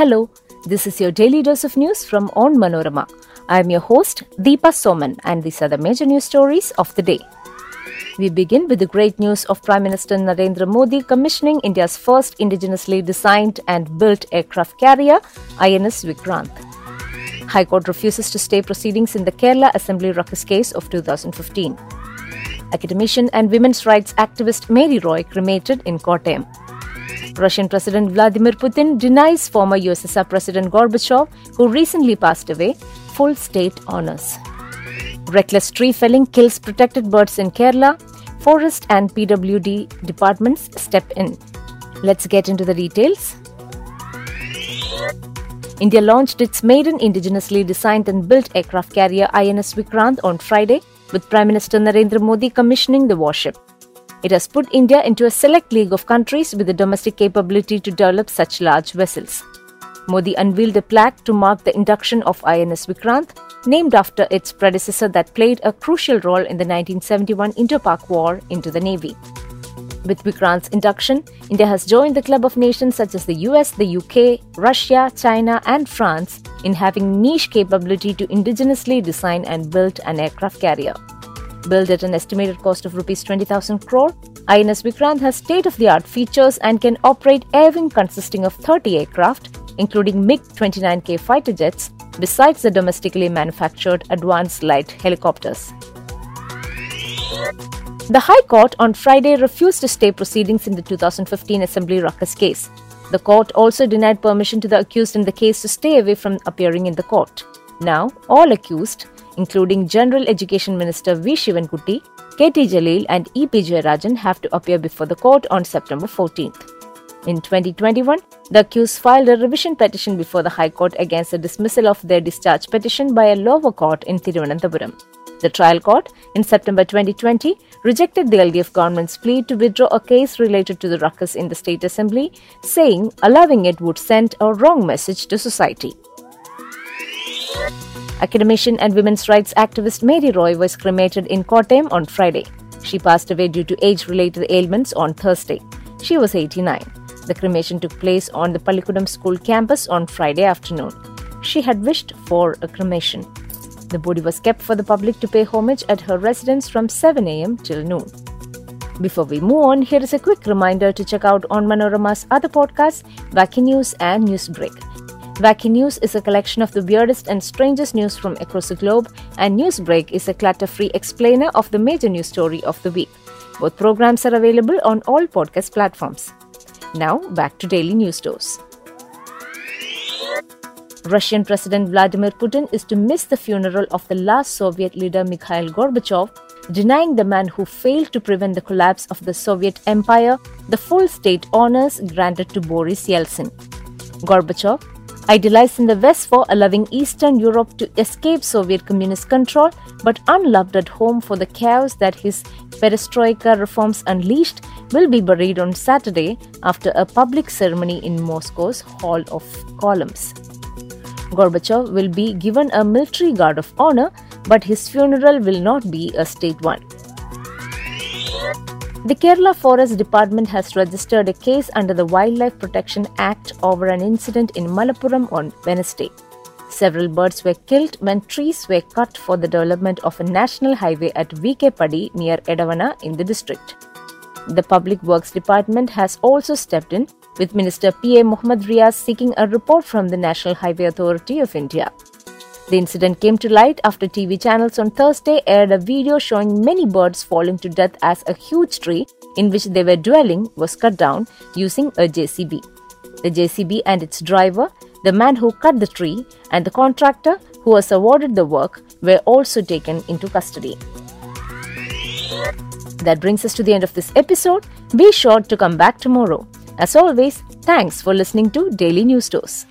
Hello, this is your daily dose of news from Onmanorama. I am your host, Deepa Soman, and these are the major news stories of the day. We begin with the great news of Prime Minister Narendra Modi commissioning India's first indigenously designed and built aircraft carrier, INS Vikrant. High Court refuses to stay proceedings in the Kerala Assembly ruckus case of 2015. Academician and women's rights activist Mary Roy cremated in Kottayam. Russian President Vladimir Putin denies former USSR President Gorbachev, who recently passed away, full state honors. Reckless tree felling kills protected birds in Kerala. Forest and PWD departments step in. Let's get into the details. India launched its maiden indigenously designed and built aircraft carrier INS Vikrant on Friday, with Prime Minister Narendra Modi commissioning the warship. It has put India into a select league of countries with the domestic capability to develop such large vessels. Modi unveiled a plaque to mark the induction of INS Vikrant, named after its predecessor that played a crucial role in the 1971 Indo-Pak War into the Navy. With Vikrant's induction, India has joined the club of nations such as the US, the UK, Russia, China, and France in having niche capability to indigenously design and build an aircraft carrier. Built at an estimated cost of rupees 20,000 crore, INS Vikrant has state-of-the-art features and can operate air wing consisting of 30 aircraft, including MiG-29K fighter jets, besides the domestically manufactured advanced light helicopters. The High Court on Friday refused to stay proceedings in the 2015 Assembly ruckus case. The court also denied permission to the accused in the case to stay away from appearing in the court. Now, all accused, including General Education Minister V. Sivankutty, KT Jaleel, and E.P. Jayarajan, have to appear before the court on September 14th. In 2021, the accused filed a revision petition before the High Court against the dismissal of their discharge petition by a lower court in Thiruvananthapuram. The trial court, in September 2020, rejected the LDF government's plea to withdraw a case related to the ruckus in the State Assembly, saying allowing it would send a wrong message to society. Academician and women's rights activist Mary Roy was cremated in Kottayam on Friday. She passed away due to age related ailments on Thursday. She was 89. The cremation took place on the Pallikoodam school campus on Friday afternoon. She had wished for a cremation. The body was kept for the public to pay homage at her residence from 7 am till noon. Before we move on, here is a quick reminder to check out Onmanorama's other podcasts, Wacky News and Newsbreak. Wacky News is a collection of the weirdest and strangest news from across the globe, and Newsbreak is a clutter free explainer of the major news story of the week. Both programs are available on all podcast platforms. Now, back to Daily News Dose. Russian President Vladimir Putin is to miss the funeral of the last Soviet leader Mikhail Gorbachev, denying the man who failed to prevent the collapse of the Soviet Empire the full state honors granted to Boris Yeltsin. Gorbachev, idealized in the West for allowing Eastern Europe to escape Soviet communist control, but unloved at home for the chaos that his perestroika reforms unleashed, will be buried on Saturday after a public ceremony in Moscow's Hall of Columns. Gorbachev will be given a military guard of honor, but his funeral will not be a state one. The Kerala Forest Department has registered a case under the Wildlife Protection Act over an incident in Malappuram on Wednesday. Several birds were killed when trees were cut for the development of a national highway at VK Padi near Edavanna in the district. The Public Works Department has also stepped in, with Minister P.A. Mohamed Riyas seeking a report from the National Highway Authority of India. The incident came to light after TV channels on Thursday aired a video showing many birds falling to death as a huge tree in which they were dwelling was cut down using a JCB. The JCB and its driver, the man who cut the tree, and the contractor who was awarded the work were also taken into custody. That brings us to the end of this episode. Be sure to come back tomorrow. As always, thanks for listening to Daily News Dose.